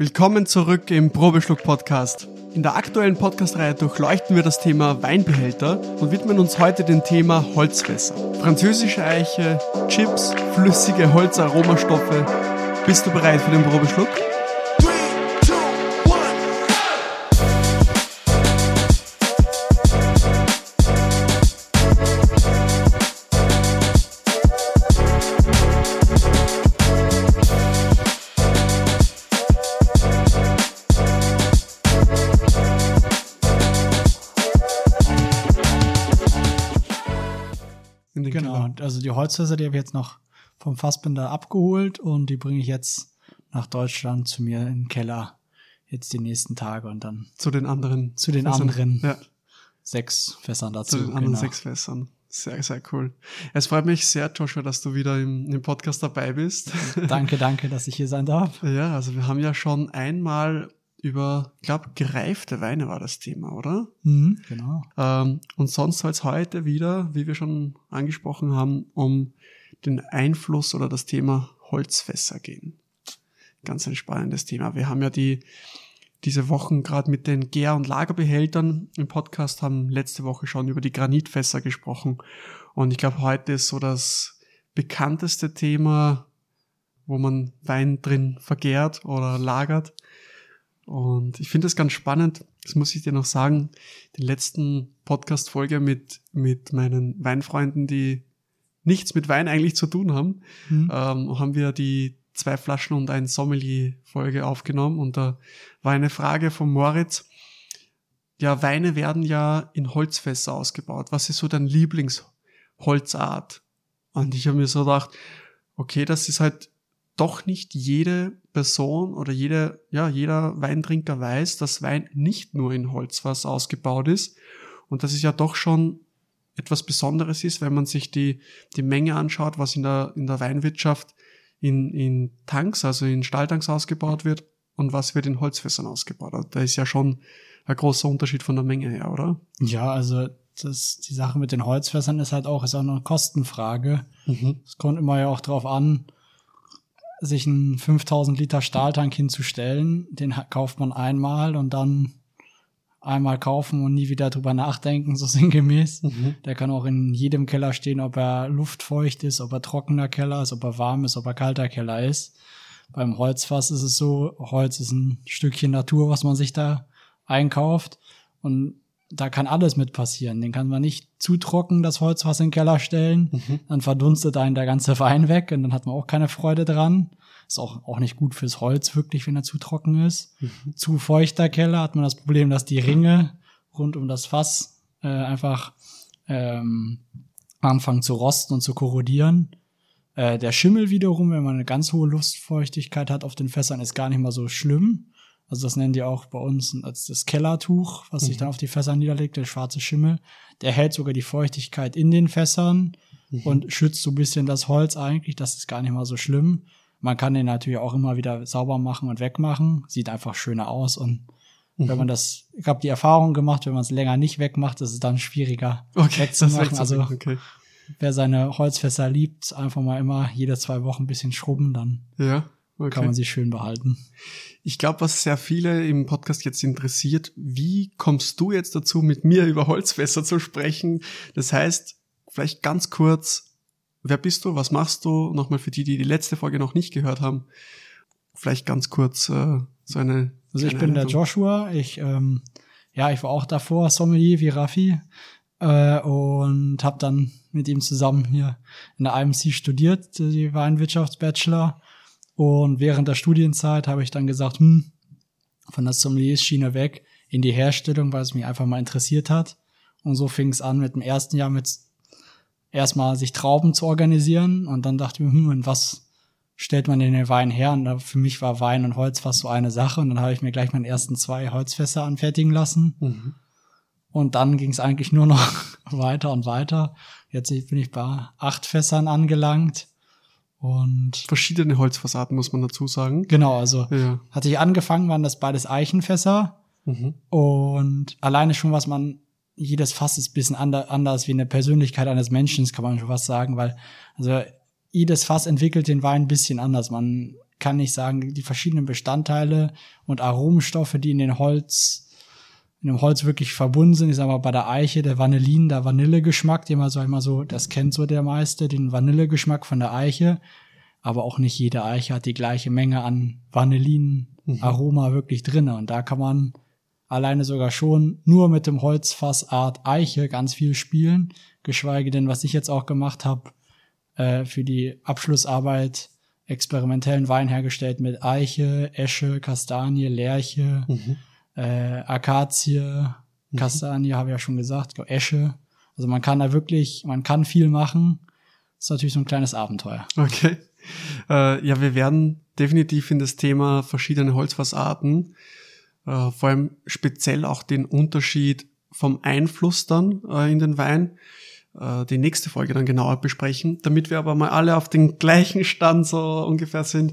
Willkommen zurück im Probeschluck Podcast. In der aktuellen Podcast-Reihe durchleuchten wir das Thema Weinbehälter und widmen uns heute dem Thema Holzfässer. Französische Eiche, Chips, flüssige Holzaromastoffe. Bist du bereit für den Probeschluck? Holzfässer, die habe ich jetzt noch vom Fassbinder abgeholt und die bringe ich jetzt nach Deutschland zu mir in den Keller jetzt die nächsten Tage und dann Zu den anderen. zu den Fässern. anderen Ja, sechs Fässern dazu. zu den anderen genau. sechs Fässern. Sehr, sehr cool. Es freut mich sehr, Joshua, dass du wieder im, im Podcast dabei bist. Danke, danke, dass ich hier sein darf. ja, also wir haben ja schon einmal über, ich glaube, gereifte Weine war das Thema, oder? Mhm, genau. Ähm, und sonst soll es heute wieder, wie wir schon angesprochen haben, um den Einfluss oder das Thema Holzfässer gehen. Ganz ein spannendes Thema. Wir haben ja die diese Wochen gerade mit den Gär- und Lagerbehältern im Podcast, haben letzte Woche schon über die Granitfässer gesprochen. Und ich glaube, heute ist so das bekannteste Thema, wo man Wein drin vergärt oder lagert. Und ich finde das ganz spannend. Das muss ich dir noch sagen. Die letzten Podcast-Folge mit, mit meinen Weinfreunden, die nichts mit Wein eigentlich zu tun haben, Mhm. ähm, haben wir die zwei Flaschen und ein Sommelier-Folge aufgenommen. Und da war eine Frage von Moritz. Ja, Weine werden ja in Holzfässer ausgebaut. Was ist so dein Lieblingsholzart? Und ich habe mir so gedacht, okay, das ist halt doch nicht jede Person oder jede, ja, jeder Weintrinker weiß, dass Wein nicht nur in Holzfass ausgebaut ist. Und dass es ja doch schon etwas Besonderes ist, wenn man sich die, die Menge anschaut, was in der, in der Weinwirtschaft in, in Tanks, also in Stahltanks ausgebaut wird und was wird in Holzfässern ausgebaut. Also Da ist ja schon ein großer Unterschied von der Menge her, oder? Ja, also das, die Sache mit den Holzfässern ist halt auch, ist auch eine Kostenfrage. Mhm. Es kommt immer ja auch drauf an, sich einen 5000 Liter Stahltank hinzustellen. Den kauft man einmal und dann einmal kaufen und nie wieder drüber nachdenken, so sinngemäß. Mhm. Der kann auch in jedem Keller stehen, ob er luftfeucht ist, ob er trockener Keller ist, ob er warm ist, ob er kalter Keller ist. Beim Holzfass ist es so, Holz ist ein Stückchen Natur, was man sich da einkauft. Und da kann alles mit passieren. Den kann man nicht zu trocken das Holzfass in den Keller stellen. Mhm. Dann verdunstet einen der ganze Wein weg und dann hat man auch keine Freude dran. Ist auch, auch nicht gut fürs Holz wirklich, wenn er zu trocken ist. Zu feuchter Keller hat man das Problem, dass die Ringe rund um das Fass äh, einfach ähm, anfangen zu rosten und zu korrodieren. Äh, der Schimmel wiederum, wenn man eine ganz hohe Luftfeuchtigkeit hat auf den Fässern, ist gar nicht mal so schlimm. Also das nennen die auch bei uns als das Kellertuch, was sich dann auf die Fässer niederlegt, der schwarze Schimmel. Der hält sogar die Feuchtigkeit in den Fässern und schützt so ein bisschen das Holz eigentlich. Das ist gar nicht mal so schlimm. Man kann den natürlich auch immer wieder sauber machen und wegmachen. Sieht einfach schöner aus. Und wenn man das, ich habe die Erfahrung gemacht, wenn man es länger nicht wegmacht, ist es dann schwieriger Okay, wegzumachen. das Also okay. wer seine Holzfässer liebt, einfach mal immer jede zwei Wochen ein bisschen schrubben, dann Ja, okay. kann man sie schön behalten. Ich glaube, was sehr viele im Podcast jetzt interessiert, wie kommst du jetzt dazu, mit mir über Holzfässer zu sprechen? Das heißt, vielleicht ganz kurz, wer bist du, was machst du? Nochmal für die, die die letzte Folge noch nicht gehört haben, vielleicht ganz kurz äh, so eine. Also ich bin der Einleitung. Joshua. Ich, ähm, ja, ich war auch davor Sommelier wie Raffi äh, und habe dann mit ihm zusammen hier in der IMC studiert, die Weinwirtschaftsbachelor. Und während der Studienzeit habe ich dann gesagt, hm, von der Sommelier-Schiene weg in die Herstellung, weil es mich einfach mal interessiert hat. Und so fing es an mit dem ersten Jahr mit erstmal sich Trauben zu organisieren. Und dann dachte ich mir, hm, und was stellt man denn den Wein her? Und für mich war Wein und Holz fast so eine Sache. Und dann habe ich mir gleich meine ersten zwei Holzfässer anfertigen lassen. Mhm. Und dann ging es eigentlich nur noch weiter und weiter. Jetzt bin ich bei acht Fässern angelangt. Und Verschiedene Holzfassaden, muss man dazu sagen. genau, also Ja. hatte ich angefangen, waren das beides Eichenfässer. Mhm. Und alleine schon, was man, jedes Fass ist ein bisschen ander, anders wie eine Persönlichkeit eines Menschen, kann man schon was sagen, weil, also jedes Fass entwickelt den Wein ein bisschen anders. Man kann ich sagen, die verschiedenen Bestandteile und Aromenstoffe, die in den Holz, in dem Holz wirklich verbunden sind. Ich sag mal, bei der Eiche, der Vanillin, der Vanillegeschmack, den man so immer so, das kennt so der meiste, den Vanillegeschmack von der Eiche. Aber auch nicht jede Eiche hat die gleiche Menge an Vanillin-Aroma mhm. wirklich drinne. Und da kann man alleine sogar schon nur mit dem Holzfassart Eiche ganz viel spielen. Geschweige denn, was ich jetzt auch gemacht habe, äh, für die Abschlussarbeit experimentellen Wein hergestellt mit Eiche, Esche, Kastanie, Lerche, mhm. Äh, Akazie, mhm. Kastanie habe ich ja schon gesagt, Esche. Also man kann da wirklich, man kann viel machen. Das ist natürlich so ein kleines Abenteuer. Okay. Äh, ja, wir werden definitiv in das Thema verschiedene Holzfassarten, äh, vor allem speziell auch den Unterschied vom Einfluss dann äh, in den Wein äh, die nächste Folge dann genauer besprechen. Damit wir aber mal alle auf den gleichen Stand so ungefähr sind,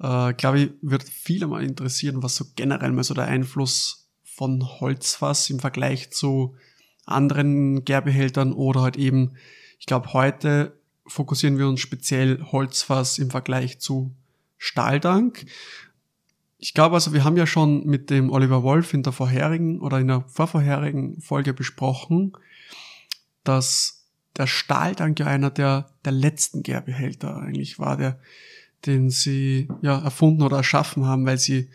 äh, glaube ich, wird viele mal interessieren, was so generell mal so der Einfluss von Holzfass im Vergleich zu anderen Gärbehältern oder halt eben, ich glaube, heute fokussieren wir uns speziell Holzfass im Vergleich zu Stahldank. Ich glaube also, wir haben ja schon mit dem Oliver Wolf in der vorherigen oder in der vorvorherigen Folge besprochen, dass der Stahltank ja einer der, der letzten Gärbehälter eigentlich war, der, den sie ja erfunden oder erschaffen haben, weil sie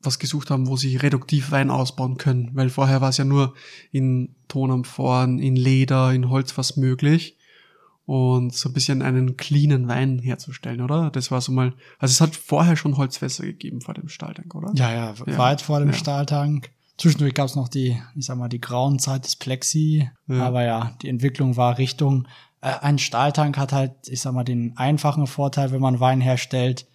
was gesucht haben, wo sie reduktiv Wein ausbauen können, weil vorher war es ja nur in Tonamphoren, in Leder, in Holz was möglich und so ein bisschen einen cleanen Wein herzustellen, oder? Das war so mal, also es hat vorher schon Holzfässer gegeben vor dem Stahltank, oder? Ja, ja, weit vor dem ja. Stahltank. Zwischendurch gab es noch die, ich sag mal, die grauen Zeit des Plexi. Ja. Aber ja, die Entwicklung war Richtung, äh, ein Stahltank hat halt, ich sag mal, den einfachen Vorteil, wenn man Wein herstellt.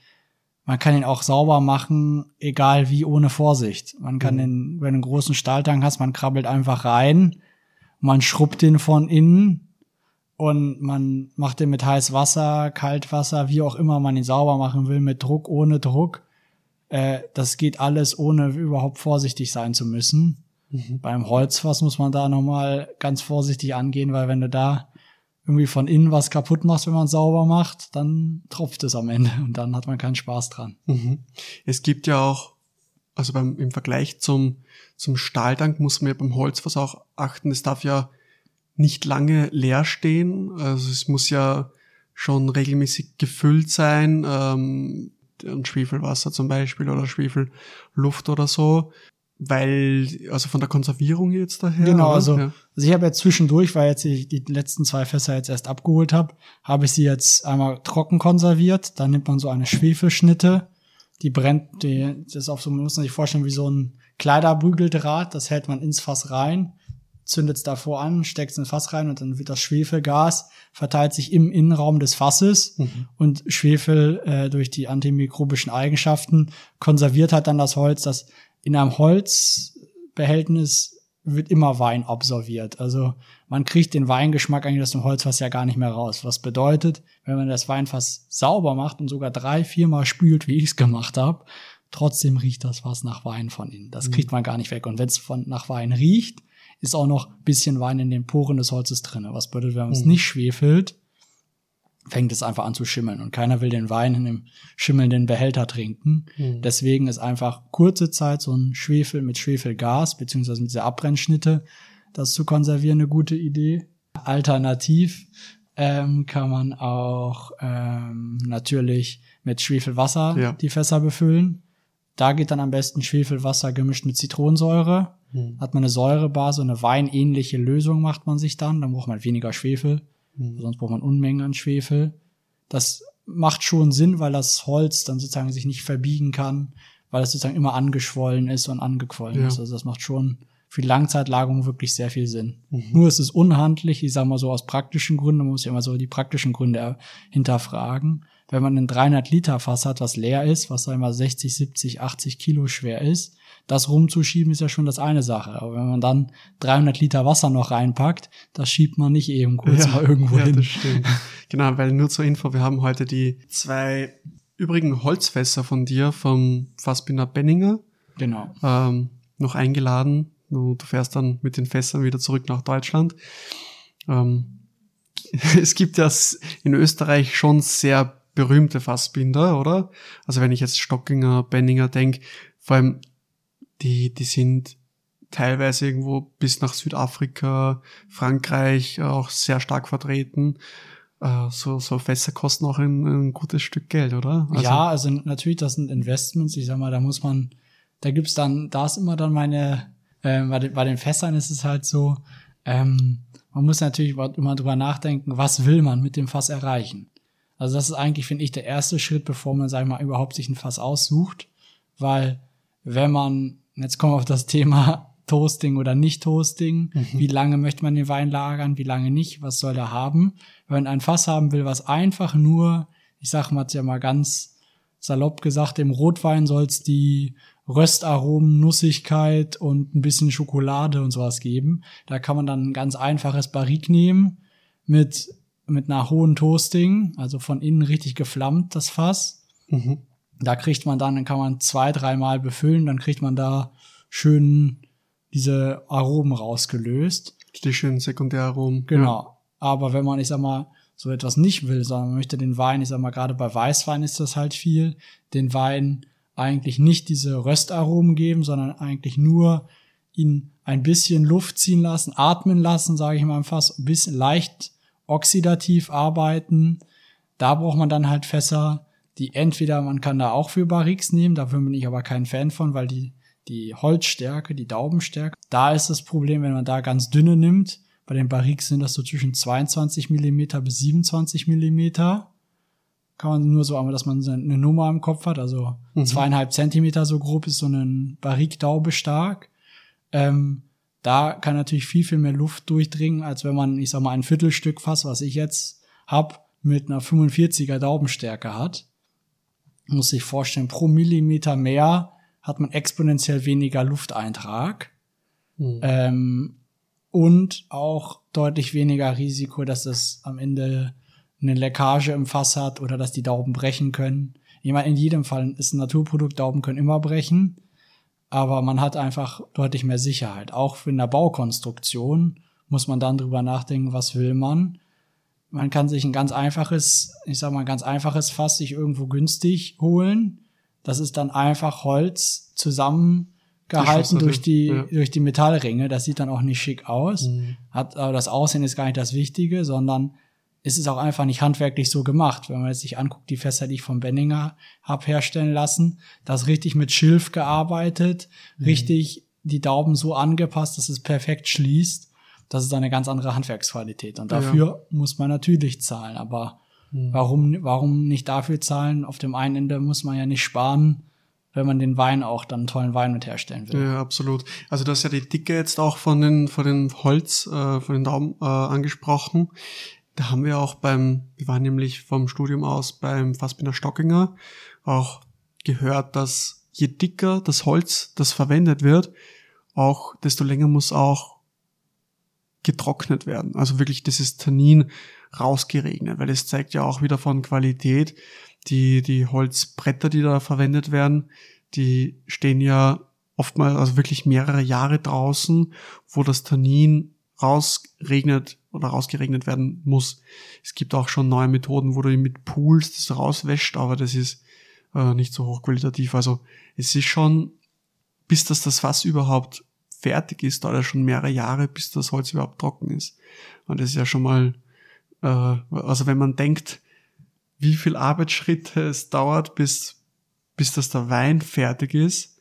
Man kann ihn auch sauber machen, egal wie, ohne Vorsicht. Man kann mhm. den, wenn du einen großen Stahltank hast, man krabbelt einfach rein, man schrubbt den von innen und man macht den mit heiß Wasser, Kaltwasser, wie auch immer man ihn sauber machen will, mit Druck, ohne Druck. Äh, das geht alles, ohne überhaupt vorsichtig sein zu müssen. Mhm. Beim Holzfass muss man da nochmal ganz vorsichtig angehen, weil wenn du da irgendwie von innen was kaputt machst, wenn man sauber macht, dann tropft es am Ende und dann hat man keinen Spaß dran. Mhm. Es gibt ja auch, also beim, im Vergleich zum, zum Stahltank muss man ja beim Holzfass auch achten, es darf ja nicht lange leer stehen. Also es muss ja schon regelmäßig gefüllt sein. Ähm, und Schwefelwasser zum Beispiel oder Schwefelluft oder so. Weil, also von der Konservierung jetzt daher. Genau, also, ja. also ich habe jetzt zwischendurch, weil jetzt ich die letzten zwei Fässer jetzt erst abgeholt habe, habe ich sie jetzt einmal trocken konserviert. Dann nimmt man so eine Schwefelschnitte, die brennt, die, das ist auf so, man muss sich vorstellen, wie so ein Kleiderbügeldraht, das hält man ins Fass rein zündet es davor an, steckt es in Fass rein und dann wird das Schwefelgas verteilt sich im Innenraum des Fasses mhm. und Schwefel äh, durch die antimikrobischen Eigenschaften konserviert hat dann das Holz, das in einem Holzbehältnis wird immer Wein absorbiert. Also man kriegt den Weingeschmack eigentlich aus dem Holzfass ja gar nicht mehr raus. Was bedeutet, wenn man das Weinfass sauber macht und sogar drei, viermal spült, wie ich es gemacht habe, trotzdem riecht das Fass nach Wein von innen. Das mhm. kriegt man gar nicht weg. Und wenn es nach Wein riecht, ist auch noch bisschen Wein in den Poren des Holzes drinne. Was bedeutet, wenn man es mhm. nicht schwefelt, fängt es einfach an zu schimmeln und keiner will den Wein in dem schimmelnden Behälter trinken. Mhm. Deswegen ist einfach kurze Zeit so ein Schwefel mit Schwefelgas beziehungsweise mit dieser Abbrennschnitte, das zu konservieren, eine gute Idee. Alternativ ähm, kann man auch ähm, natürlich mit Schwefelwasser ja. die Fässer befüllen. Da geht dann am besten Schwefelwasser gemischt mit Zitronensäure. Mhm. Hat man eine Säurebase, eine weinähnliche Lösung macht man sich dann. Dann braucht man weniger Schwefel. Mhm. Sonst braucht man Unmengen an Schwefel. Das macht schon Sinn, weil das Holz dann sozusagen sich nicht verbiegen kann, weil es sozusagen immer angeschwollen ist und angequollen ja. ist. Also das macht schon für die Langzeitlagerung wirklich sehr viel Sinn. Mhm. Nur ist es unhandlich, ich sag mal so aus praktischen Gründen, man muss ja immer so die praktischen Gründe hinterfragen. Wenn man ein 300 Liter Fass hat, was leer ist, was einmal 60, 70, 80 Kilo schwer ist, das rumzuschieben ist ja schon das eine Sache. Aber wenn man dann 300 Liter Wasser noch reinpackt, das schiebt man nicht eben kurz ja, mal irgendwo ja, hin. Das stimmt. Genau, weil nur zur Info, wir haben heute die zwei übrigen Holzfässer von dir vom Fassbinder Benninger. Genau. Ähm, noch eingeladen. Du, du fährst dann mit den Fässern wieder zurück nach Deutschland. Ähm, es gibt ja in Österreich schon sehr berühmte Fassbinder, oder? Also wenn ich jetzt Stockinger, Benninger denk, vor allem die, die sind teilweise irgendwo bis nach Südafrika, Frankreich auch sehr stark vertreten. Äh, so, so Fässer kosten auch ein, ein gutes Stück Geld, oder? Also, ja, also natürlich, das sind Investments. Ich sag mal, da muss man, da gibt's dann, da ist immer dann meine, äh, bei, den, bei den Fässern ist es halt so, ähm, man muss natürlich immer drüber nachdenken, was will man mit dem Fass erreichen. Also das ist eigentlich, finde ich, der erste Schritt, bevor man, sag ich mal, überhaupt sich ein Fass aussucht. Weil wenn man, jetzt kommen wir auf das Thema Toasting oder nicht Toasting, mhm. wie lange möchte man den Wein lagern, wie lange nicht, was soll er haben. Wenn man ein Fass haben will, was einfach nur, ich sag mal ja mal ganz salopp gesagt, im Rotwein soll es die Röstaromen, Nussigkeit und ein bisschen Schokolade und sowas geben. Da kann man dann ein ganz einfaches Barrique nehmen mit, mit einer hohen Toasting, also von innen richtig geflammt, das Fass. Mhm. Da kriegt man dann, dann kann man zwei, dreimal befüllen, dann kriegt man da schön diese Aromen rausgelöst. Die schönen Sekundäraromen. Genau. Ja. Aber wenn man, ich sag mal, so etwas nicht will, sondern man möchte den Wein, ich sag mal, gerade bei Weißwein ist das halt viel, den Wein eigentlich nicht diese Röstaromen geben, sondern eigentlich nur ihn ein bisschen Luft ziehen lassen, atmen lassen, sage ich mal fast, ein bisschen leicht oxidativ arbeiten. Da braucht man dann halt Fässer, die entweder, man kann da auch für Barriques nehmen, dafür bin ich aber kein Fan von, weil die, die Holzstärke, die Daubenstärke, da ist das Problem, wenn man da ganz dünne nimmt. Bei den Barriques sind das so zwischen 22 Millimeter bis 27 Millimeter kann man nur so, aber dass man eine Nummer im Kopf hat, also mhm. zweieinhalb Zentimeter so grob ist so ein Barrikdaube stark. Ähm, da kann natürlich viel, viel mehr Luft durchdringen, als wenn man, ich sag mal, ein Viertelstück Fass, was ich jetzt hab, mit einer 45er Daubenstärke hat. Muss sich vorstellen, pro Millimeter mehr hat man exponentiell weniger Lufteintrag. Mhm. Ähm, und auch deutlich weniger Risiko, dass es am Ende eine Leckage im Fass hat oder dass die Dauben brechen können. Ich meine, in jedem Fall ist ein Naturprodukt, Dauben können immer brechen, aber man hat einfach deutlich mehr Sicherheit. Auch in der Baukonstruktion muss man dann drüber nachdenken, was will man. Man kann sich ein ganz einfaches, ich sag mal, ein ganz einfaches Fass sich irgendwo günstig holen. Das ist dann einfach Holz zusammengehalten durch die, ja. durch die Metallringe. Das sieht dann auch nicht schick aus. Mhm. Hat, aber das Aussehen ist gar nicht das Wichtige, sondern ist es auch einfach nicht handwerklich so gemacht. Wenn man jetzt sich anguckt, die Fässer, die ich von Benninger hab herstellen lassen, da ist richtig mit Schilf gearbeitet, mhm. richtig die Daumen so angepasst, dass es perfekt schließt. Das ist eine ganz andere Handwerksqualität. Und dafür ja. muss man natürlich zahlen. Aber mhm. warum, warum nicht dafür zahlen? Auf dem einen Ende muss man ja nicht sparen, wenn man den Wein auch dann tollen Wein mit herstellen will. Ja, absolut. Also du hast ja die Dicke jetzt auch von den, von den Holz, äh, von den Daumen äh, angesprochen. Da haben wir auch beim, wir waren nämlich vom Studium aus beim Fassbinder Stockinger auch gehört, dass je dicker das Holz, das verwendet wird, auch desto länger muss auch getrocknet werden. Also wirklich dieses Tannin rausgeregnet, weil es zeigt ja auch wieder von Qualität. Die, die Holzbretter, die da verwendet werden, die stehen ja oftmals, also wirklich mehrere Jahre draußen, wo das Tannin rausregnet oder rausgeregnet werden muss. Es gibt auch schon neue Methoden, wo du mit Pools das rauswäscht, aber das ist äh, nicht so hochqualitativ. Also es ist schon, bis das das Fass überhaupt fertig ist, dauert es schon mehrere Jahre, bis das Holz überhaupt trocken ist. Und das ist ja schon mal, äh, also wenn man denkt, wie viel Arbeitsschritte es dauert, bis, bis das der Wein fertig ist,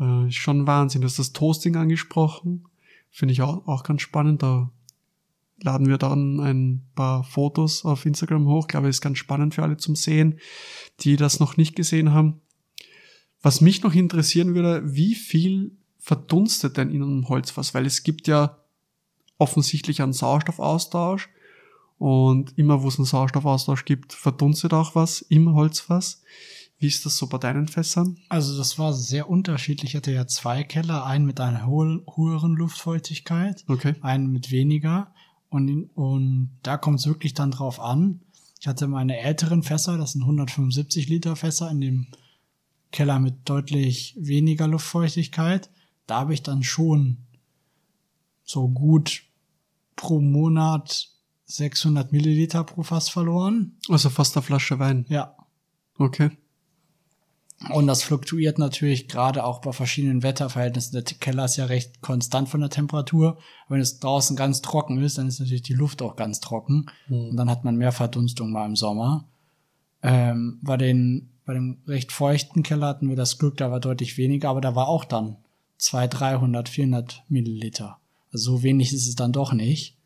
äh, ist schon Wahnsinn. Du hast das Toasting angesprochen, finde ich auch, auch ganz spannend. Da laden wir dann ein paar Fotos auf Instagram hoch. Ich glaube, ist ganz spannend für alle zum Sehen, die das noch nicht gesehen haben. Was mich noch interessieren würde, wie viel verdunstet denn in einem Holzfass? Weil es gibt ja offensichtlich einen Sauerstoffaustausch und immer wo es einen Sauerstoffaustausch gibt, verdunstet auch was im Holzfass. Wie ist das so bei deinen Fässern? Also das war sehr unterschiedlich. Ich hatte ja zwei Keller, einen mit einer höheren Luftfeuchtigkeit, okay. einen mit weniger. Und, und da kommt es wirklich dann drauf an. Ich hatte meine älteren Fässer, das sind 175 Liter Fässer in dem Keller mit deutlich weniger Luftfeuchtigkeit. Da habe ich dann schon so gut pro Monat 600 Milliliter pro Fass verloren. Also fast eine Flasche Wein. Ja. Okay. Und das fluktuiert natürlich gerade auch bei verschiedenen Wetterverhältnissen. Der Keller ist ja recht konstant von der Temperatur. Wenn es draußen ganz trocken ist, dann ist natürlich die Luft auch ganz trocken. Hm. Und dann hat man mehr Verdunstung mal im Sommer. Ähm, bei, den, bei dem recht feuchten Keller hatten wir das Glück, da war deutlich weniger, aber da war auch dann 200, 300, 400 Milliliter. Also so wenig ist es dann doch nicht.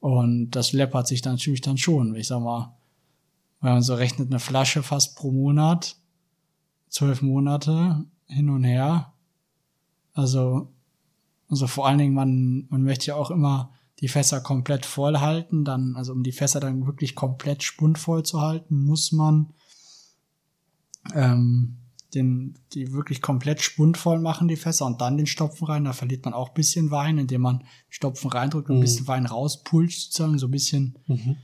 Und das läppert sich dann natürlich dann schon. Ich sag mal, wenn man so rechnet, eine Flasche fast pro Monat, zwölf Monate hin und her. Also, also vor allen Dingen, man, man möchte ja auch immer die Fässer komplett voll halten. Dann, also um die Fässer dann wirklich komplett spundvoll zu halten, muss man ähm, den, die wirklich komplett spundvoll machen, die Fässer, und dann den Stopfen rein. Da verliert man auch bisschen Wein, indem man Stopfen reindrückt und ein Mhm. bisschen Wein rauspulcht, sozusagen, so ein bisschen. Mhm.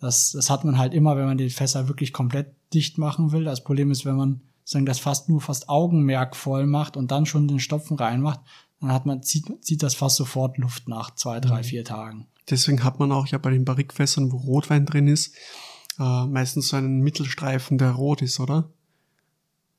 Das, das hat man halt immer, wenn man die Fässer wirklich komplett dicht machen will. Das Problem ist, wenn man sagen, das fast nur fast Augenmerk voll macht und dann schon den Stopfen reinmacht, dann hat man, zieht, zieht das fast sofort Luft nach zwei, drei, Mhm. vier Tagen. Deswegen hat man auch ja bei den Barrikfässern, wo Rotwein drin ist, äh, meistens so einen Mittelstreifen, der rot ist, oder?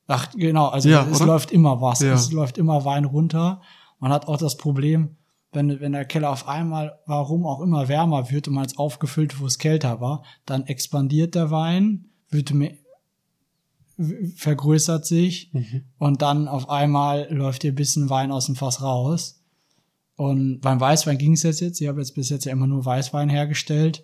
Ach, genau, also Ja, es oder? läuft immer was. Ja. Es läuft immer Wein runter. Man hat auch das Problem, wenn, wenn der Keller auf einmal, warum auch immer, wärmer wird und man es aufgefüllt, wo es kälter war, dann expandiert der Wein, wird mehr, vergrößert sich Mhm. und dann auf einmal läuft ein bisschen Wein aus dem Fass raus. Und beim Weißwein ging es jetzt jetzt. Ich habe jetzt bis jetzt ja immer nur Weißwein hergestellt.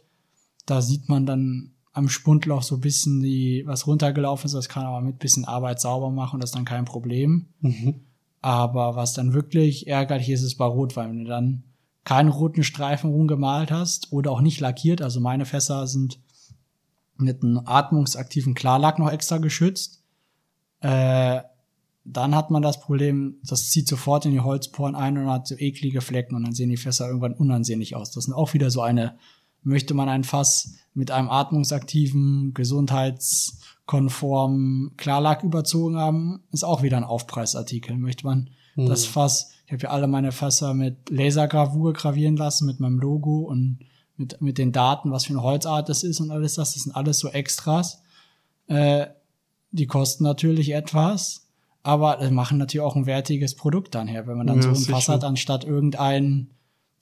Da sieht man dann am Spundloch so ein bisschen die, was runtergelaufen ist. Das kann aber mit bisschen Arbeit sauber machen. Das ist dann kein Problem. Mhm. Aber was dann wirklich ärgerlich ist, ist bei Rotwein. Wenn du dann keinen roten Streifen rumgemalt hast oder auch nicht lackiert. Also meine Fässer sind mit einem atmungsaktiven Klarlack noch extra geschützt. Äh, dann hat man das Problem, das zieht sofort in die Holzporen ein und hat so eklige Flecken und dann sehen die Fässer irgendwann unansehnlich aus. Das sind auch wieder so eine, möchte man ein Fass mit einem atmungsaktiven, gesundheitskonformen Klarlack überzogen haben, ist auch wieder ein Aufpreisartikel. Möchte man Mhm. das Fass, ich habe ja alle meine Fässer mit Lasergravur gravieren lassen, mit meinem Logo und mit, mit den Daten, was für eine Holzart das ist und alles das. Das sind alles so Extras. Äh, die kosten natürlich etwas, aber machen natürlich auch ein wertiges Produkt dann her, wenn man dann Ja, so ein. Fass hat, anstatt irgendein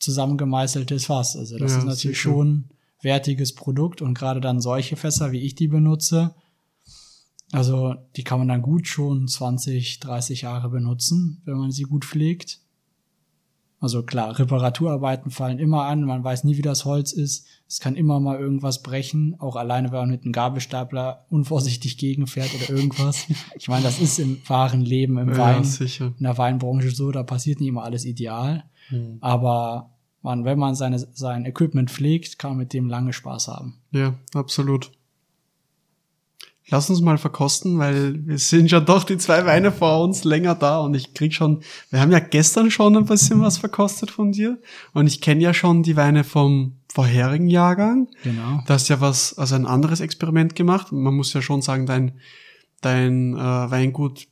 zusammengemeißeltes Fass. Also das Ja, ist natürlich sicher. schon wertiges Produkt und gerade dann solche Fässer, wie ich die benutze, also die kann man dann gut schon 20, 30 Jahre benutzen, wenn man sie gut pflegt. Also klar, Reparaturarbeiten fallen immer an, man weiß nie, wie das Holz ist. Es kann immer mal irgendwas brechen, auch alleine, wenn man mit einem Gabelstapler unvorsichtig gegenfährt oder irgendwas. Ich meine, das ist im wahren Leben, im Ja, Wein, sicher. in der Weinbranche so, da passiert nicht immer alles ideal. Mhm. Aber man, wenn man seine, sein Equipment pflegt, kann man mit dem lange Spaß haben. Ja, absolut. Lass uns mal verkosten, weil wir sind schon doch die zwei Weine vor uns länger da und ich krieg schon, wir haben ja gestern schon ein bisschen was verkostet von dir und ich kenne ja schon die Weine vom vorherigen Jahrgang. Genau. Du hast ja was, also ein anderes Experiment gemacht. Man muss ja schon sagen, dein, dein äh, Weingut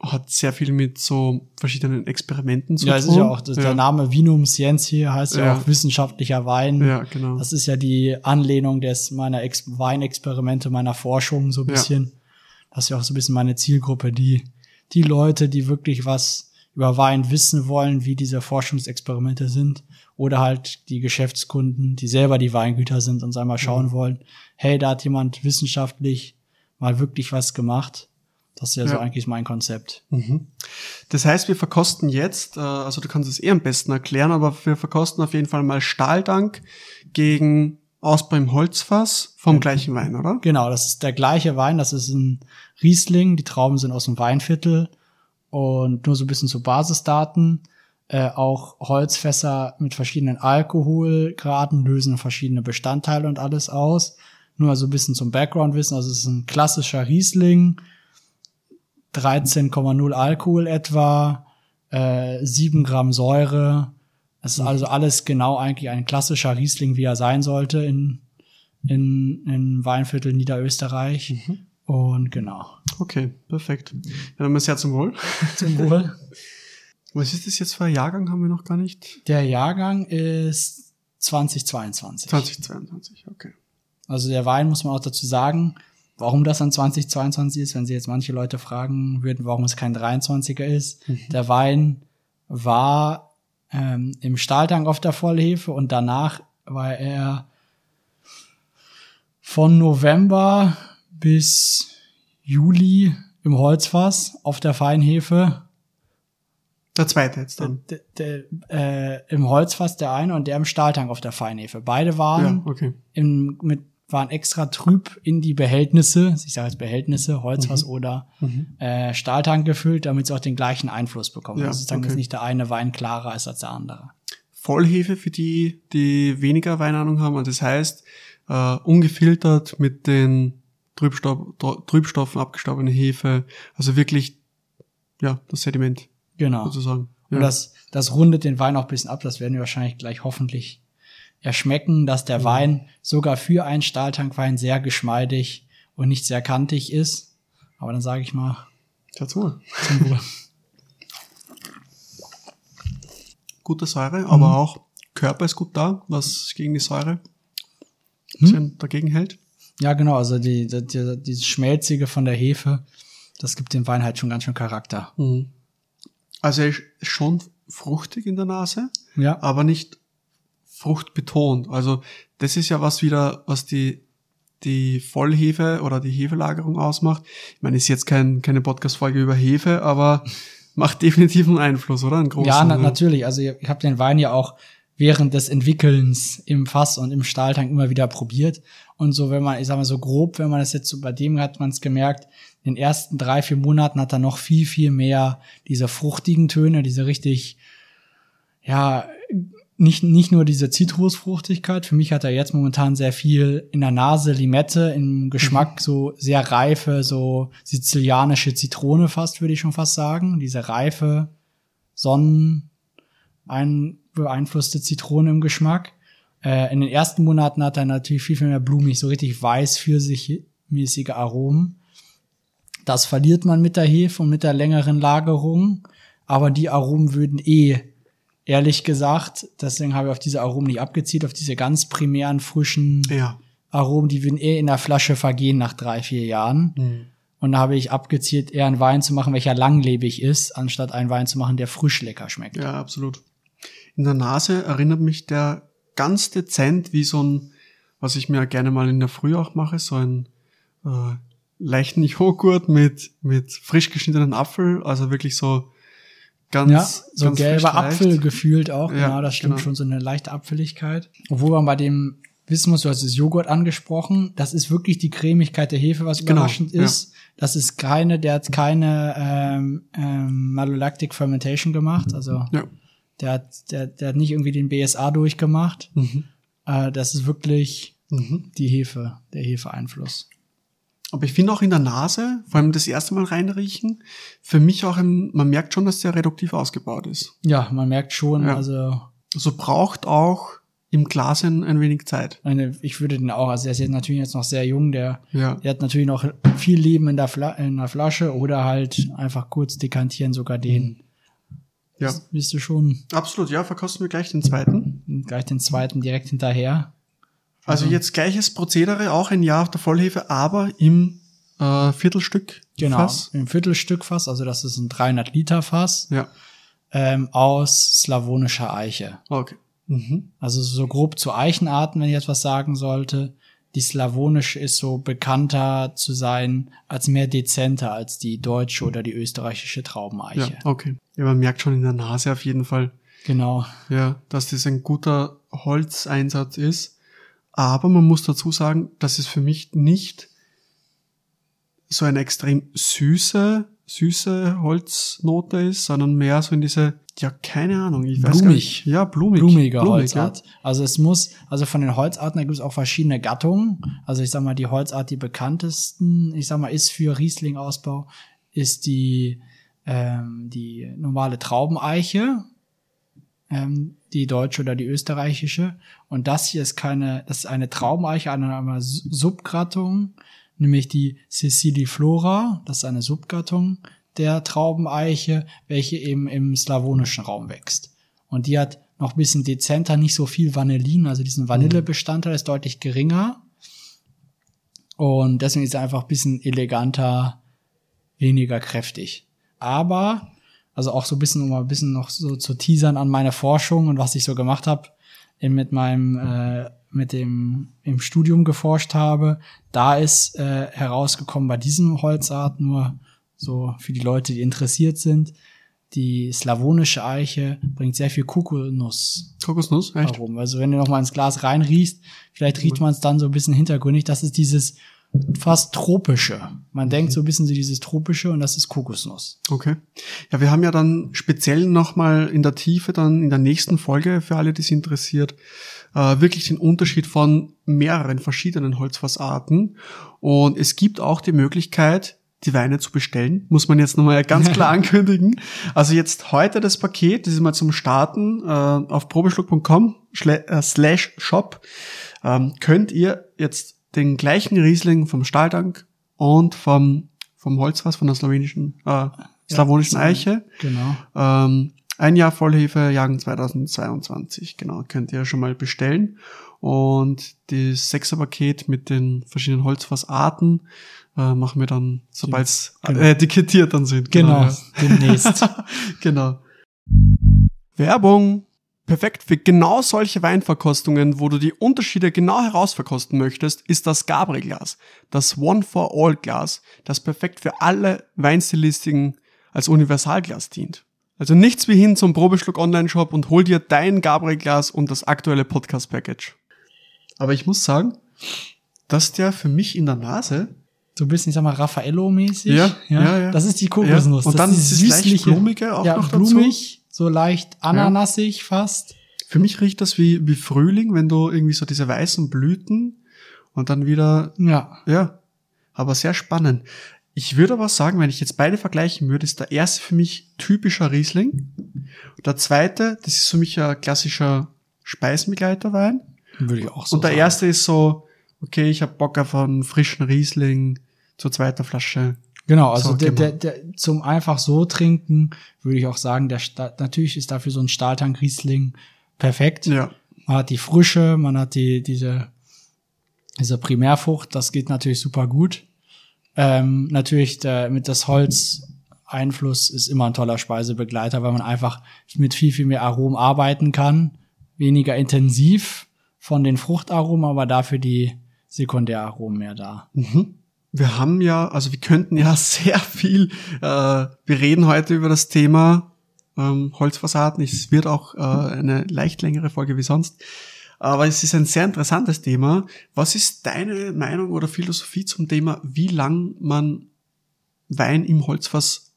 hat sehr viel mit so verschiedenen Experimenten zu Ja, tun. es ist ja auch, ja. der Name Vinum Scientia heißt ja, Ja. auch wissenschaftlicher Wein. Ja, genau. Das ist ja die Anlehnung des meiner Ex Weinexperimente, meiner Forschung so ein Ja. bisschen. Das ist ja auch so ein bisschen meine Zielgruppe, die, die Leute, die wirklich was über Wein wissen wollen, wie diese Forschungsexperimente sind. Oder halt die Geschäftskunden, die selber die Weingüter sind und einmal schauen Mhm. wollen, hey, da hat jemand wissenschaftlich mal wirklich was gemacht. Das ist ja, so Ja. eigentlich mein Konzept. Mhm. Das heißt, wir verkosten jetzt, äh, also du kannst es eh am besten erklären, aber wir verkosten auf jeden Fall mal Stahldank gegen Ausbau im Holzfass vom gleichen Wein, oder? Genau, das ist der gleiche Wein, das ist ein Riesling, die Trauben sind aus dem Weinviertel und nur so ein bisschen zu Basisdaten. Äh, auch Holzfässer mit verschiedenen Alkoholgraden lösen verschiedene Bestandteile und alles aus. Nur so ein bisschen zum Background-Wissen, also es ist ein klassischer Riesling, 13,0 Alkohol etwa, äh, 7 Gramm Säure. Es ist also alles genau eigentlich ein klassischer Riesling, wie er sein sollte in, in, in Weinviertel Niederösterreich. Und genau. Okay, perfekt. Ja, dann mal sehr zum Wohl. Zum Wohl. Was ist das jetzt für ein Jahrgang, haben wir noch gar nicht? Der Jahrgang ist 2022. 2022, okay. Also der Wein, muss man auch dazu sagen, warum das dann 2022 ist, wenn Sie jetzt manche Leute fragen würden, warum es kein 23er ist. Mhm. Der Wein war ähm, im Stahltank auf der Vollhefe und danach war er von November bis Juli im Holzfass auf der Feinhefe. Der zweite jetzt dann. Der, der, äh, Im Holzfass der eine und der im Stahltank auf der Feinhefe. Beide waren Ja, okay. im, mit, waren extra trüb in die Behältnisse, ich sage jetzt Behältnisse, Holzfass oder äh, Stahltank gefüllt, damit sie auch den gleichen Einfluss bekommen. Ja, also sozusagen okay. ist nicht der eine Wein klarer ist als der andere. Vollhefe für die, die weniger Weinahnung haben. Und das heißt, äh, ungefiltert mit den Trübstoff, Tr- Trübstoffen abgestorbene Hefe. Also wirklich, ja, das Sediment Genau. sozusagen. Ja. Und das, das rundet den Wein auch ein bisschen ab. Das werden wir wahrscheinlich gleich hoffentlich erschmecken, dass Mhm. der Wein sogar für einen Stahltankwein sehr geschmeidig und nicht sehr kantig ist. Aber dann sage ich mal Dazu. zum Wohl. Gute Mhm. Säure, aber auch Körper ist gut da, was gegen die Säure ein Hm? bisschen dagegen hält. Ja, genau. Also die, die, die, dieses Schmelzige von der Hefe, das gibt dem Wein halt schon ganz schön Charakter. Mhm. Also er ist schon fruchtig in der Nase, Ja. aber nicht fruchtbetont. Also das ist ja was wieder, was die die Vollhefe oder die Hefelagerung ausmacht. Ich meine, ist jetzt kein, keine Podcast-Folge über Hefe, aber macht definitiv einen Einfluss, oder? Einen großen. Ja, na, natürlich. Also ich, ich habe den Wein ja auch während des Entwickelns im Fass und im Stahltank immer wieder probiert. Und so, wenn man, ich sag mal so grob, wenn man das jetzt so bei dem hat man es gemerkt, in den ersten drei, vier Monaten hat er noch viel, viel mehr diese fruchtigen Töne, diese richtig, ja, nicht, nicht nur diese Zitrusfruchtigkeit. Für mich hat er jetzt momentan sehr viel in der Nase Limette, im Geschmack so sehr reife, so sizilianische Zitrone fast, würde ich schon fast sagen. Diese reife, Sonnen ein, beeinflusste Zitrone im Geschmack. Äh, in den ersten Monaten hat er natürlich viel, viel mehr blumig, so richtig weiß, pfirsichmäßige Aromen. Das verliert man mit der Hefe und mit der längeren Lagerung. Aber die Aromen würden eh, ehrlich gesagt, deswegen habe ich auf diese Aromen nicht abgezielt, auf diese ganz primären, frischen Ja. Aromen, die würden eh in der Flasche vergehen nach drei, vier Jahren. Mhm. Und da habe ich abgezielt, eher einen Wein zu machen, welcher langlebig ist, anstatt einen Wein zu machen, der frisch lecker schmeckt. Ja, absolut. In der Nase erinnert mich der ganz dezent wie so ein, was ich mir gerne mal in der Früh auch mache, so ein äh, leichten Joghurt mit, mit frisch geschnittenen Apfel, also wirklich so ganz, Ja, so ganz gelber. Apfel gefühlt auch, Ja, genau, das stimmt genau. schon, so eine leichte Apfeligkeit. Obwohl man bei dem wissen muss, du hast das Joghurt angesprochen, das ist wirklich die Cremigkeit der Hefe, was Genau, überraschend ja. ist. Das ist keine, der hat keine ähm, ähm, Malolactic Fermentation gemacht, also Ja. der hat, der, der hat nicht irgendwie den BSA durchgemacht. Mhm. Äh, das ist wirklich Mhm. die Hefe, der Hefeeinfluss. Aber ich finde auch in der Nase, vor allem das erste Mal reinriechen, für mich auch, ein, man merkt schon, dass der reduktiv ausgebaut ist. Ja, man merkt schon, Ja. also Also braucht auch im Glas ein, ein wenig Zeit. eine, ich würde den auch, also er ist jetzt natürlich jetzt noch sehr jung, der, Ja. der hat natürlich noch viel Leben in der, Fla in der Flasche oder halt einfach kurz dekantieren, sogar den. Ja. Das Bist du schon Absolut, ja, verkosten wir gleich den zweiten. gleich den zweiten direkt hinterher. Also jetzt gleiches Prozedere, auch ein Jahr auf der Vollhefe, aber im äh, Viertelstück Genau, Fass. im Viertelstück Fass, also das ist ein 300 Liter Fass Ja, ähm, aus slavonischer Eiche. okay. Mhm. Also so grob zu Eichenarten, wenn ich jetzt was sagen sollte. Die slavonische ist so bekannter zu sein als mehr dezenter als die deutsche oder die österreichische Ja, Traubeneiche. okay. Ja, man merkt schon in der Nase auf jeden Fall, Genau. ja, dass das ein guter Holzeinsatz ist. Aber man muss dazu sagen, dass es für mich nicht so eine extrem süße, süße Holznote ist, sondern mehr so in diese, ja, keine Ahnung, ich weiß gar Blumig. nicht. Ja, blumig. Blumige Blumig, Holzart. Also es muss, also von den Holzarten, da gibt es auch verschiedene Gattungen. Also ich sag mal, die Holzart, die bekanntesten, ich sag mal, ist für Riesling-Ausbau, ist die, ähm, die normale Traubeneiche, ähm, die deutsche oder die österreichische. Und das hier ist keine, das ist eine Traubeneiche einer einer Subgattung, nämlich die Ceciliflora. Das ist eine Subgattung der Traubeneiche, welche eben im slawonischen Raum wächst. Und die hat noch ein bisschen dezenter, nicht so viel Vanillin, also diesen Vanillebestandteil ist deutlich geringer. Und deswegen ist er einfach ein bisschen eleganter, weniger kräftig. Aber, also auch so ein bisschen, um mal ein bisschen noch so zu teasern an meine Forschung und was ich so gemacht habe, mit meinem, äh, mit dem im Studium geforscht habe, da ist äh, herausgekommen bei diesem Holzart nur so für die Leute, die interessiert sind, die slavonische Eiche bringt sehr viel Kokosnuss. Kokosnuss, echt? Warum? Also wenn du noch mal ins Glas reinriechst, vielleicht riecht man es dann so ein bisschen hintergründig. Das ist dieses fast tropische. Man denkt so ein bisschen so dieses tropische und das ist Kokosnuss. Okay. Ja, wir haben ja dann speziell nochmal in der Tiefe dann in der nächsten Folge für alle, die es interessiert, äh, wirklich den Unterschied von mehreren verschiedenen Holzfassarten. Und es gibt auch die Möglichkeit, die Weine zu bestellen, muss man jetzt nochmal ganz klar ankündigen. Also jetzt heute das Paket, das ist mal zum Starten äh, auf probeschluck.com äh, slash shop ähm, könnt ihr jetzt den gleichen Riesling vom Stahltank und vom, vom Holzfass, von der slowenischen, äh, slawonischen Ja, Eiche. Genau. Ähm, ein Jahr Vollhefe, Jagen 2022, genau, könnt ihr schon mal bestellen. Und das Sechserpaket mit den verschiedenen Holzfassarten äh, machen wir dann, sobald es Genau. äh, etikettiert dann sind. Genau, ja. demnächst. genau. Werbung. Perfekt für genau solche Weinverkostungen, wo du die Unterschiede genau herausverkosten möchtest, ist das Gabriel-Glas. Das One-for-All-Glas, das perfekt für alle Weinstilistiken als Universalglas dient. Also nichts wie hin zum Probeschluck Online-Shop und hol dir dein Gabriel-Glas und das aktuelle Podcast-Package. Aber ich muss sagen, dass der für mich in der Nase So ein bisschen, ich sag mal, Raffaello-mäßig. Ja, ja, ja. Das ist die Kokosnuss. Ja, und das dann ist dieses leicht Blumige auch ja, noch dazu. So leicht ananassig fast. Für mich riecht das wie, wie Frühling, wenn du irgendwie so diese weißen Blüten und dann wieder, Ja. ja, aber sehr spannend. Ich würde aber sagen, wenn ich jetzt beide vergleichen würde, ist der erste für mich typischer Riesling. Der zweite, das ist für mich ein klassischer Speisenbegleiterwein. Würde ich auch so und der sagen. erste ist so, okay, ich habe Bock auf einen frischen Riesling zur zweiten Flasche. Genau, also So, der, der, der, zum einfach so trinken, würde ich auch sagen, der Sta natürlich ist dafür so ein Stahltank-Riesling perfekt. Ja, Man hat die Frische, man hat die, diese, diese Primärfrucht, das geht natürlich super gut. Ähm, natürlich der, mit das Holz Einfluss ist immer ein toller Speisebegleiter, weil man einfach mit viel, viel mehr Aromen arbeiten kann. Weniger intensiv von den Fruchtaromen, aber dafür die Sekundäraromen mehr da. Mhm. Wir haben ja, also wir könnten ja sehr viel, äh, wir reden heute über das Thema ähm, Holzfassaden. Es wird auch äh, eine leicht längere Folge wie sonst. Aber es ist ein sehr interessantes Thema. Was ist deine Meinung oder Philosophie zum Thema, wie lang man Wein im Holzfass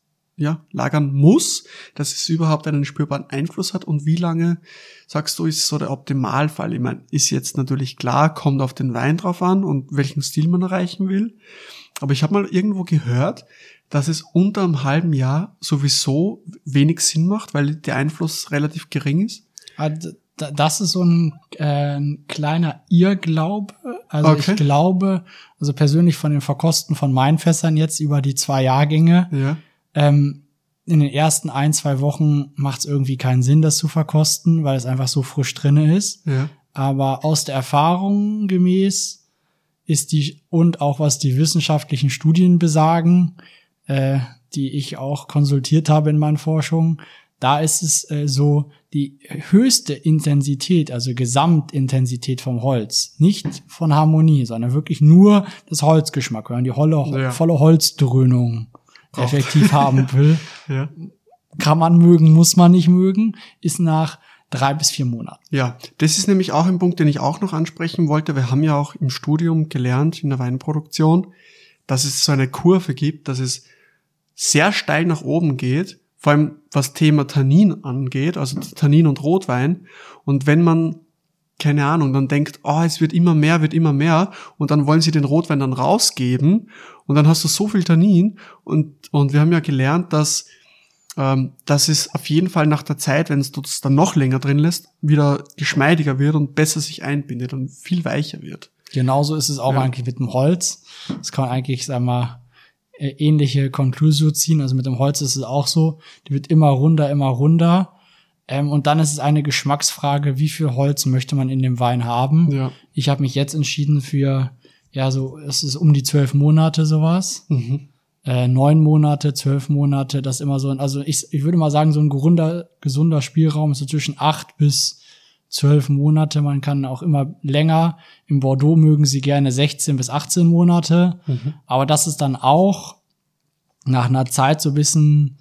ja, lagern muss, dass es überhaupt einen spürbaren Einfluss hat und wie lange, sagst du, ist so der Optimalfall? Ich meine, ist jetzt natürlich klar, kommt auf den Wein drauf an und welchen Stil man erreichen will. Aber ich habe mal irgendwo gehört, dass es unter einem halben Jahr sowieso wenig Sinn macht, weil der Einfluss relativ gering ist. Ah, Das ist so ein, äh, ein kleiner Irrglaube. Also Okay. ich glaube, also persönlich von den Verkosten von meinen Fässern jetzt über die zwei Jahrgänge, Ja. Ähm, in den ersten ein, zwei Wochen macht es irgendwie keinen Sinn, das zu verkosten, weil es einfach so frisch drinne ist. Ja. Aber aus der Erfahrung gemäß ist die, und auch was die wissenschaftlichen Studien besagen, äh, die ich auch konsultiert habe in meinen Forschungen, da ist es äh, so, die höchste Intensität, also Gesamtintensität vom Holz, nicht von Harmonie, sondern wirklich nur das Holzgeschmack, die volle, Ja. volle Holzdröhnung Braucht. effektiv haben will. Ja. Kann man mögen, muss man nicht mögen, ist nach drei bis vier Monaten. Ja, das ist nämlich auch ein Punkt, den ich auch noch ansprechen wollte. Wir haben ja auch im Studium gelernt, in der Weinproduktion, dass es so eine Kurve gibt, dass es sehr steil nach oben geht, vor allem was Thema Tannin angeht, also Tannin und Rotwein. Und wenn man, keine Ahnung, dann denkt, oh, es wird immer mehr, wird immer mehr, und dann wollen sie den Rotwein dann rausgeben, und dann hast du so viel Tannin, und, und wir haben ja gelernt, dass ähm, dass es auf jeden Fall nach der Zeit, wenn du es dann noch länger drin lässt, wieder geschmeidiger wird und besser sich einbindet und viel weicher wird. Genauso ist es auch Ja. eigentlich mit dem Holz. Das kann man eigentlich, sagen wir mal, äh, ähnliche Konklusio ziehen. Also mit dem Holz ist es auch so. Die wird immer runder, immer runder. Ähm, und dann ist es eine Geschmacksfrage, wie viel Holz möchte man in dem Wein haben. Ja. Ich habe mich jetzt entschieden für, ja, so, es ist um die zwölf Monate sowas. Mhm. Äh, neun Monate, zwölf Monate, das immer so, ein- also ich, ich würde mal sagen, so ein gerunder, gesunder Spielraum ist so zwischen acht bis zwölf Monate. Man kann auch immer länger. Im Bordeaux mögen sie gerne 16 bis 18 Monate. Mhm. Aber das ist dann auch nach einer Zeit so ein bisschen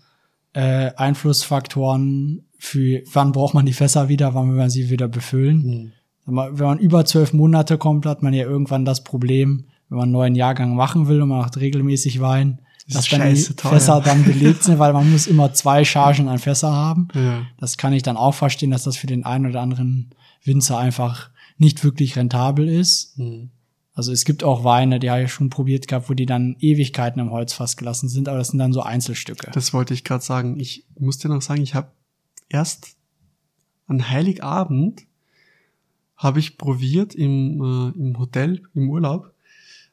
äh, Einflussfaktoren für, wann braucht man die Fässer wieder, wann will man sie wieder befüllen. Mhm. Wenn man über zwölf Monate kommt, hat man ja irgendwann das Problem, wenn man einen neuen Jahrgang machen will und man macht regelmäßig Wein, Das dass dann die teuer. Fässer dann belegt sind, weil man muss immer zwei Chargen an Fässer haben. Ja. Das kann ich dann auch verstehen, dass das für den einen oder anderen Winzer einfach nicht wirklich rentabel ist. Mhm. Also es gibt auch Weine, die habe ich schon probiert gehabt, wo die dann Ewigkeiten im Holzfass gelassen sind, aber das sind dann so Einzelstücke. Das wollte ich gerade sagen. Ich muss dir noch sagen, ich habe erst an Heiligabend habe ich probiert im, äh, im Hotel, im Urlaub,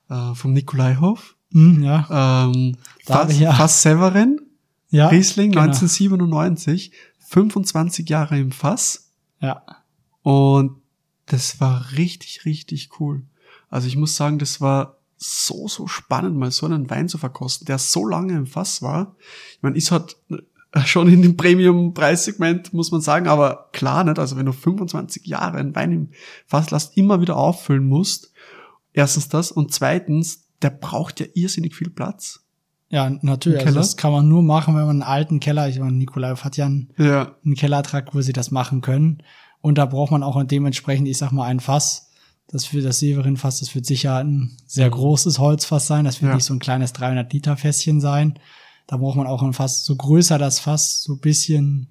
äh, vom Nikolaihof. Hm, ja, Ähm, Fass, ja- Fass Severin, ja, Riesling genau. 1997, 25 Jahre im Fass. ja, Und das war richtig, richtig cool. Also ich muss sagen, das war so, so spannend, mal so einen Wein zu verkosten, der so lange im Fass war. Ich meine, ist halt schon in dem Premium-Preissegment, muss man sagen, aber klar nicht. Also wenn du 25 Jahre einen Wein im Fass lässt, immer wieder auffüllen musst, erstens das und zweitens, der braucht ja irrsinnig viel Platz. ja, natürlich. Also das kann man nur machen, wenn man einen alten Keller, ich meine, Nikolaev hat ja einen, Ja, einen Kellertrakt, wo sie das machen können. Und da braucht man auch dementsprechend, ich sag mal, ein Fass. Das für das Severin-Fass, das wird sicher ein sehr großes Holzfass sein. Das wird Ja. nicht so ein kleines 300 Liter Fässchen sein. Da braucht man auch ein Fass, so größer das Fass, so bisschen,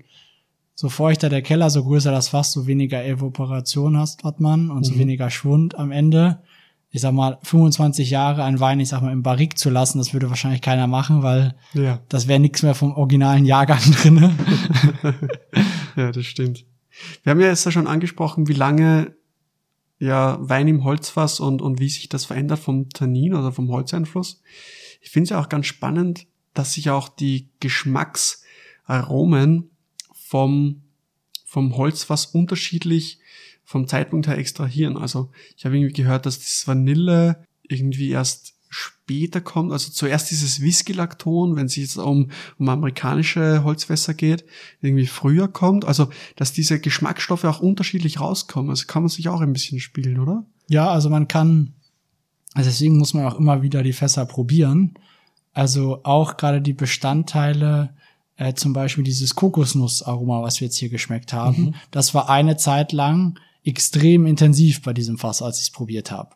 so feuchter der Keller, so größer das Fass, so weniger Evaporation hast, hat man und so Mhm. weniger Schwund am Ende. Ich sag mal, 25 Jahre ein Wein, ich sag mal, im Barrik zu lassen, das würde wahrscheinlich keiner machen, weil ja, das wäre nichts mehr vom originalen Jahrgang drinne. ja, das stimmt. Wir haben ja jetzt ja schon angesprochen, wie lange ja Wein im Holzfass und, und wie sich das verändert vom Tannin oder vom Holzeinfluss. Ich finde es ja auch ganz spannend, dass sich auch die Geschmacksaromen vom, vom Holzfass unterschiedlich vom Zeitpunkt her extrahieren. Also ich habe irgendwie gehört, dass das Vanille irgendwie erst später kommt, also zuerst dieses Whisky-Lakton, wenn es jetzt um, um amerikanische Holzfässer geht, irgendwie früher kommt. Also, dass diese Geschmacksstoffe auch unterschiedlich rauskommen. Also kann man sich auch ein bisschen spielen, oder? Ja, also man kann, also deswegen muss man auch immer wieder die Fässer probieren. Also auch gerade die Bestandteile, äh, zum Beispiel dieses Kokosnussaroma, was wir jetzt hier geschmeckt haben, Mhm. das war eine Zeit lang extrem intensiv bei diesem Fass, als ich es probiert habe.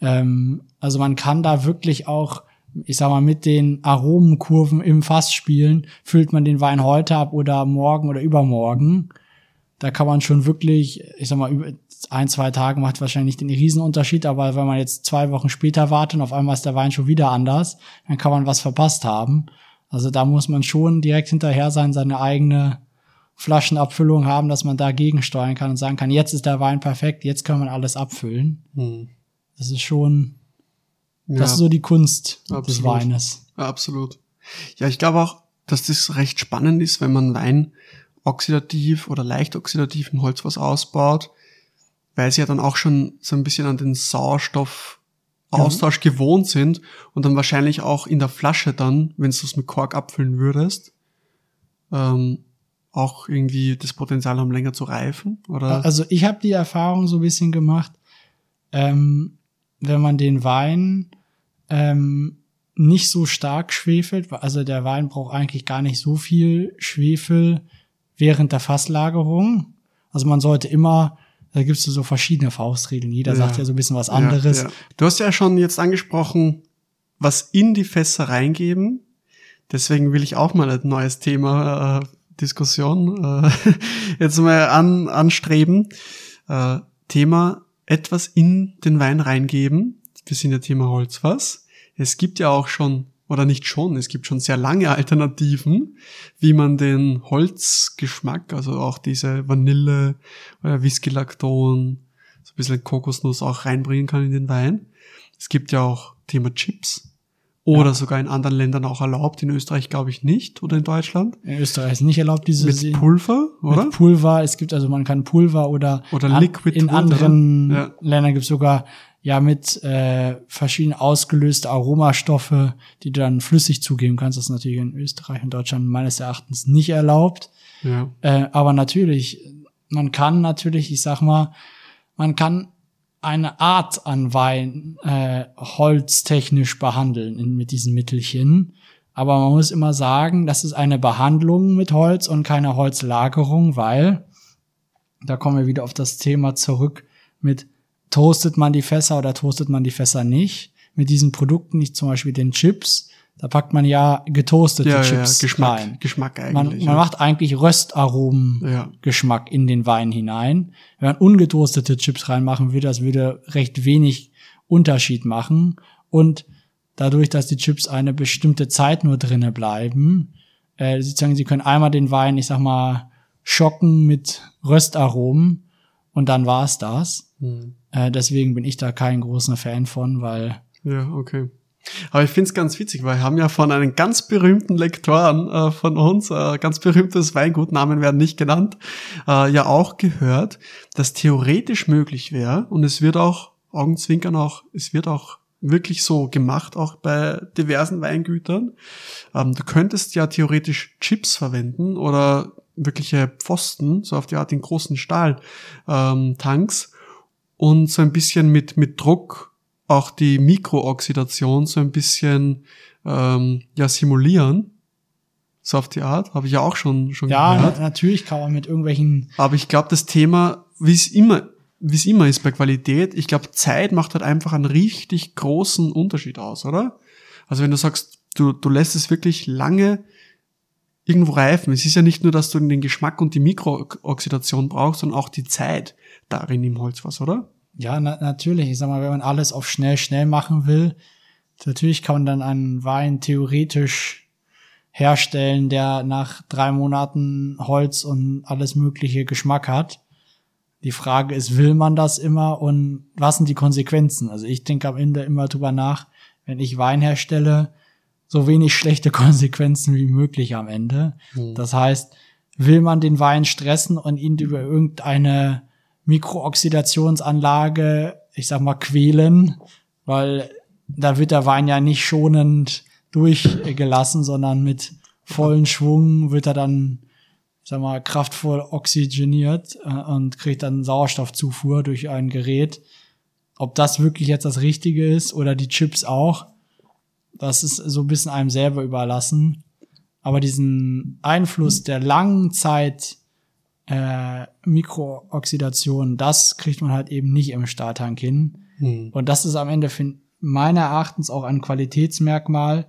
Ähm, also man kann da wirklich auch, ich sag mal, mit den Aromenkurven im Fass spielen. Füllt man den Wein heute ab oder morgen oder übermorgen. Da kann man schon wirklich, ich sag mal, ein, zwei Tage macht wahrscheinlich den Riesenunterschied, aber wenn man jetzt zwei Wochen später wartet und auf einmal ist der Wein schon wieder anders, dann kann man was verpasst haben. Also da muss man schon direkt hinterher sein, seine eigene Flaschenabfüllung haben, dass man dagegen steuern kann und sagen kann, jetzt ist der Wein perfekt, jetzt kann man alles abfüllen. Hm. Das ist schon, Ja, das ist so die Kunst des absolut. Weines. ja, absolut. Ja, ich glaube auch, dass das recht spannend ist, wenn man Wein oxidativ oder leicht oxidativ im Holzfass ausbaut, weil sie ja dann auch schon so ein bisschen an den Sauerstoffaustausch gewohnt sind und dann wahrscheinlich auch in der Flasche dann, wenn du es mit Kork abfüllen würdest, ähm, auch irgendwie das Potenzial haben, länger zu reifen, oder? Also ich habe die Erfahrung so ein bisschen gemacht, ähm, wenn man den Wein ähm, nicht so stark schwefelt, also der Wein braucht eigentlich gar nicht so viel Schwefel während der Fasslagerung. Also man sollte immer, da gibt es so verschiedene Faustregeln, jeder Ja. sagt ja so ein bisschen was anderes. Ja, ja. Du hast ja schon jetzt angesprochen, was in die Fässer reingeben. Deswegen will ich auch mal ein neues Thema, äh, Diskussion, äh, jetzt mal an, anstreben. Äh, Thema etwas in den Wein reingeben. Wir sind ja Thema Holzfass. Es gibt ja auch schon, oder nicht schon, es gibt schon sehr lange Alternativen, wie man den Holzgeschmack, also auch diese Vanille, äh, Whisky-Lakton, so ein bisschen Kokosnuss auch reinbringen kann in den Wein. Es gibt ja auch Thema Chips oder ja. sogar in anderen Ländern auch erlaubt. In Österreich glaube ich nicht oder in Deutschland. In Österreich ist nicht erlaubt diese mit Pulver, oder? Mit Pulver. Es gibt also man kann Pulver oder oder Liquid. In anderen ja. Ländern gibt es sogar ja mit äh, verschiedenen ausgelöste Aromastoffe, die du dann flüssig zugeben kannst. Das ist natürlich in Österreich und Deutschland meines Erachtens nicht erlaubt. Ja. Äh, aber natürlich, man kann natürlich, ich sag mal, man kann eine Art an Wein äh, holztechnisch behandeln in, mit diesen Mittelchen. Aber man muss immer sagen, das ist eine Behandlung mit Holz und keine Holzlagerung, weil, da kommen wir wieder auf das Thema zurück mit toastet man die Fässer oder toastet man die Fässer nicht. Mit diesen Produkten, nicht zum Beispiel den Chips, da packt man ja getoastete ja, Chips ja, Geschmack, rein. Geschmack eigentlich. Man, man ja. macht eigentlich Röstaromen-Geschmack in den Wein hinein. Wenn man ungetoastete Chips reinmachen würde, das würde recht wenig Unterschied machen. Und dadurch, dass die Chips eine bestimmte Zeit nur drinnen bleiben, äh, sozusagen, sie können einmal den Wein, ich sag mal, schocken mit Röstaromen und dann war's das. Hm. Äh, deswegen bin ich da kein großer Fan von, weil. Ja, okay. Aber ich finde es ganz witzig, weil wir haben ja von einem ganz berühmten Lektoren äh, von uns, äh, ganz berühmtes Weingut, Namen werden nicht genannt, äh, ja auch gehört, dass theoretisch möglich wäre und es wird auch, Augenzwinkern auch, es wird auch wirklich so gemacht, auch bei diversen Weingütern. Ähm, du könntest ja theoretisch Chips verwenden oder wirkliche Pfosten, so auf die Art in großen Stahltanks ähm, und so ein bisschen mit, mit Druck auch die Mikrooxidation so ein bisschen ähm, ja simulieren. So auf die Art, habe ich ja auch schon schon ja, gehört. Ja, natürlich kann man mit irgendwelchen. Aber ich glaube, das Thema, wie es immer, wie es immer ist bei Qualität, ich glaube, Zeit macht halt einfach einen richtig großen Unterschied aus, oder? Also wenn du sagst, du, du lässt es wirklich lange irgendwo reifen. Es ist ja nicht nur, dass du den Geschmack und die Mikrooxidation brauchst, sondern auch die Zeit darin im Holzfass, oder? Ja, na, natürlich. Ich sag mal, wenn man alles auf schnell, schnell machen will, natürlich kann man dann einen Wein theoretisch herstellen, der nach drei Monaten Holz und alles mögliche Geschmack hat. Die Frage ist, will man das immer und was sind die Konsequenzen? Also ich denke am Ende immer drüber nach, wenn ich Wein herstelle, so wenig schlechte Konsequenzen wie möglich am Ende. Mhm. Das heißt, will man den Wein stressen und ihn über irgendeine Mikrooxidationsanlage, ich sag mal, quälen, weil da wird der Wein ja nicht schonend durchgelassen, sondern mit vollen Schwung wird er dann, ich sag mal, kraftvoll oxygeniert äh, und kriegt dann Sauerstoffzufuhr durch ein Gerät. Ob das wirklich jetzt das Richtige ist oder die Chips auch, das ist so ein bisschen einem selber überlassen. Aber diesen Einfluss der langen Zeit äh, Mikrooxidation, das kriegt man halt eben nicht im Stahltank hin. Hm. Und das ist am Ende meiner Erachtens auch ein Qualitätsmerkmal,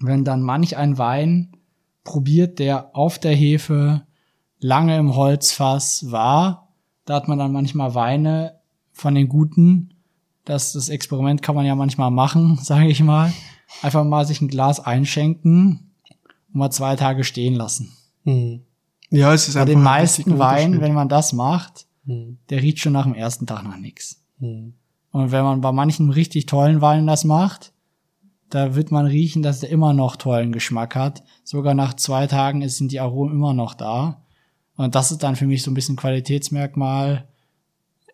wenn dann manch ein Wein probiert, der auf der Hefe lange im Holzfass war. Da hat man dann manchmal Weine von den guten. Das, das Experiment kann man ja manchmal machen, sage ich mal. Einfach mal sich ein Glas einschenken und mal zwei Tage stehen lassen. Hm. Ja, es ist Bei den meisten Weinen, wenn man das macht, hm. der riecht schon nach dem ersten Tag nach nichts. Hm. Und wenn man bei manchen richtig tollen Weinen das macht, da wird man riechen, dass der immer noch tollen Geschmack hat. Sogar nach zwei Tagen sind die Aromen immer noch da. Und das ist dann für mich so ein bisschen Qualitätsmerkmal,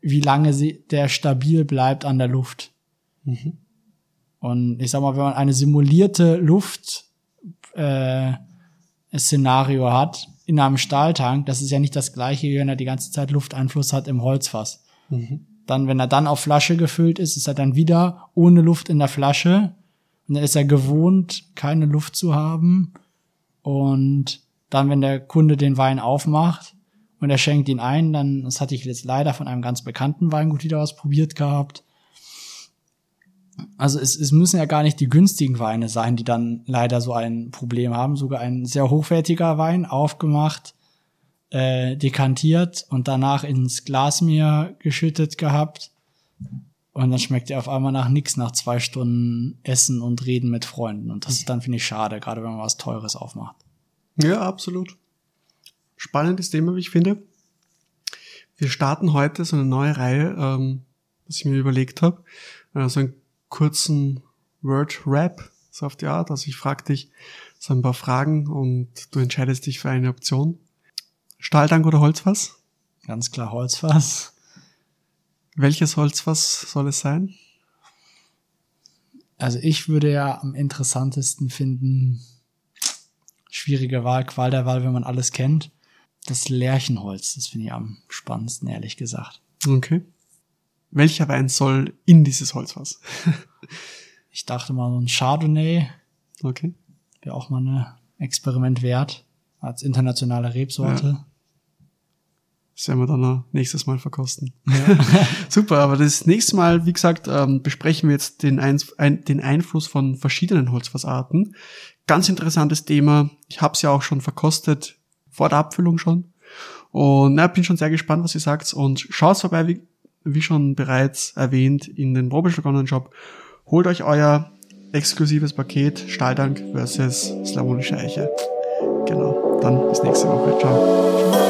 wie lange sie, der stabil bleibt an der Luft. Mhm. Und ich sag mal, wenn man eine simulierte Luft äh, Szenario hat, in einem Stahltank, das ist ja nicht das gleiche, wie wenn er die ganze Zeit Lufteinfluss hat im Holzfass. Mhm. Dann, wenn er dann auf Flasche gefüllt ist, ist er dann wieder ohne Luft in der Flasche. Und dann ist er gewohnt, keine Luft zu haben. Und dann, wenn der Kunde den Wein aufmacht und er schenkt ihn ein, dann, das hatte ich jetzt leider von einem ganz bekannten Weingut wieder was probiert gehabt, also es, es müssen ja gar nicht die günstigen Weine sein, die dann leider so ein Problem haben. Sogar ein sehr hochwertiger Wein, aufgemacht, äh, dekantiert und danach ins Glas mir geschüttet gehabt. Und dann schmeckt er auf einmal nach nix, nach zwei Stunden Essen und Reden mit Freunden. Und das ist dann, finde ich, schade, gerade wenn man was Teures aufmacht. Ja, absolut. Spannendes Thema, wie ich finde. Wir starten heute so eine neue Reihe, ähm, was ich mir überlegt habe. Also ein kurzen Word Rap, so auf die Art. Also ich frage dich so ein paar Fragen und du entscheidest dich für eine Option. Stahltank oder Holzfass? Ganz klar Holzfass. Welches Holzfass soll es sein? Also ich würde ja am interessantesten finden, schwierige Wahl, Qual der Wahl, wenn man alles kennt. Das Lärchenholz, das finde ich am spannendsten, ehrlich gesagt. Okay. Welcher Wein soll in dieses Holzfass? ich dachte mal so ein Chardonnay. Okay. Wäre auch mal ein Experiment wert. Als internationale Rebsorte. Ja. Das werden wir dann nächstes Mal verkosten. Ja. Super, aber das nächste Mal, wie gesagt, ähm, besprechen wir jetzt den, ein, ein, den Einfluss von verschiedenen Holzfassarten. Ganz interessantes Thema. Ich habe es ja auch schon verkostet, vor der Abfüllung schon. Und na, bin schon sehr gespannt, was ihr sagt. Und schaut vorbei, wie, wie schon bereits erwähnt, in den Probeschlag Online-Shop. Holt euch euer exklusives Paket Stahldank versus Slawonische Eiche. Genau, dann bis nächste Woche. Ciao.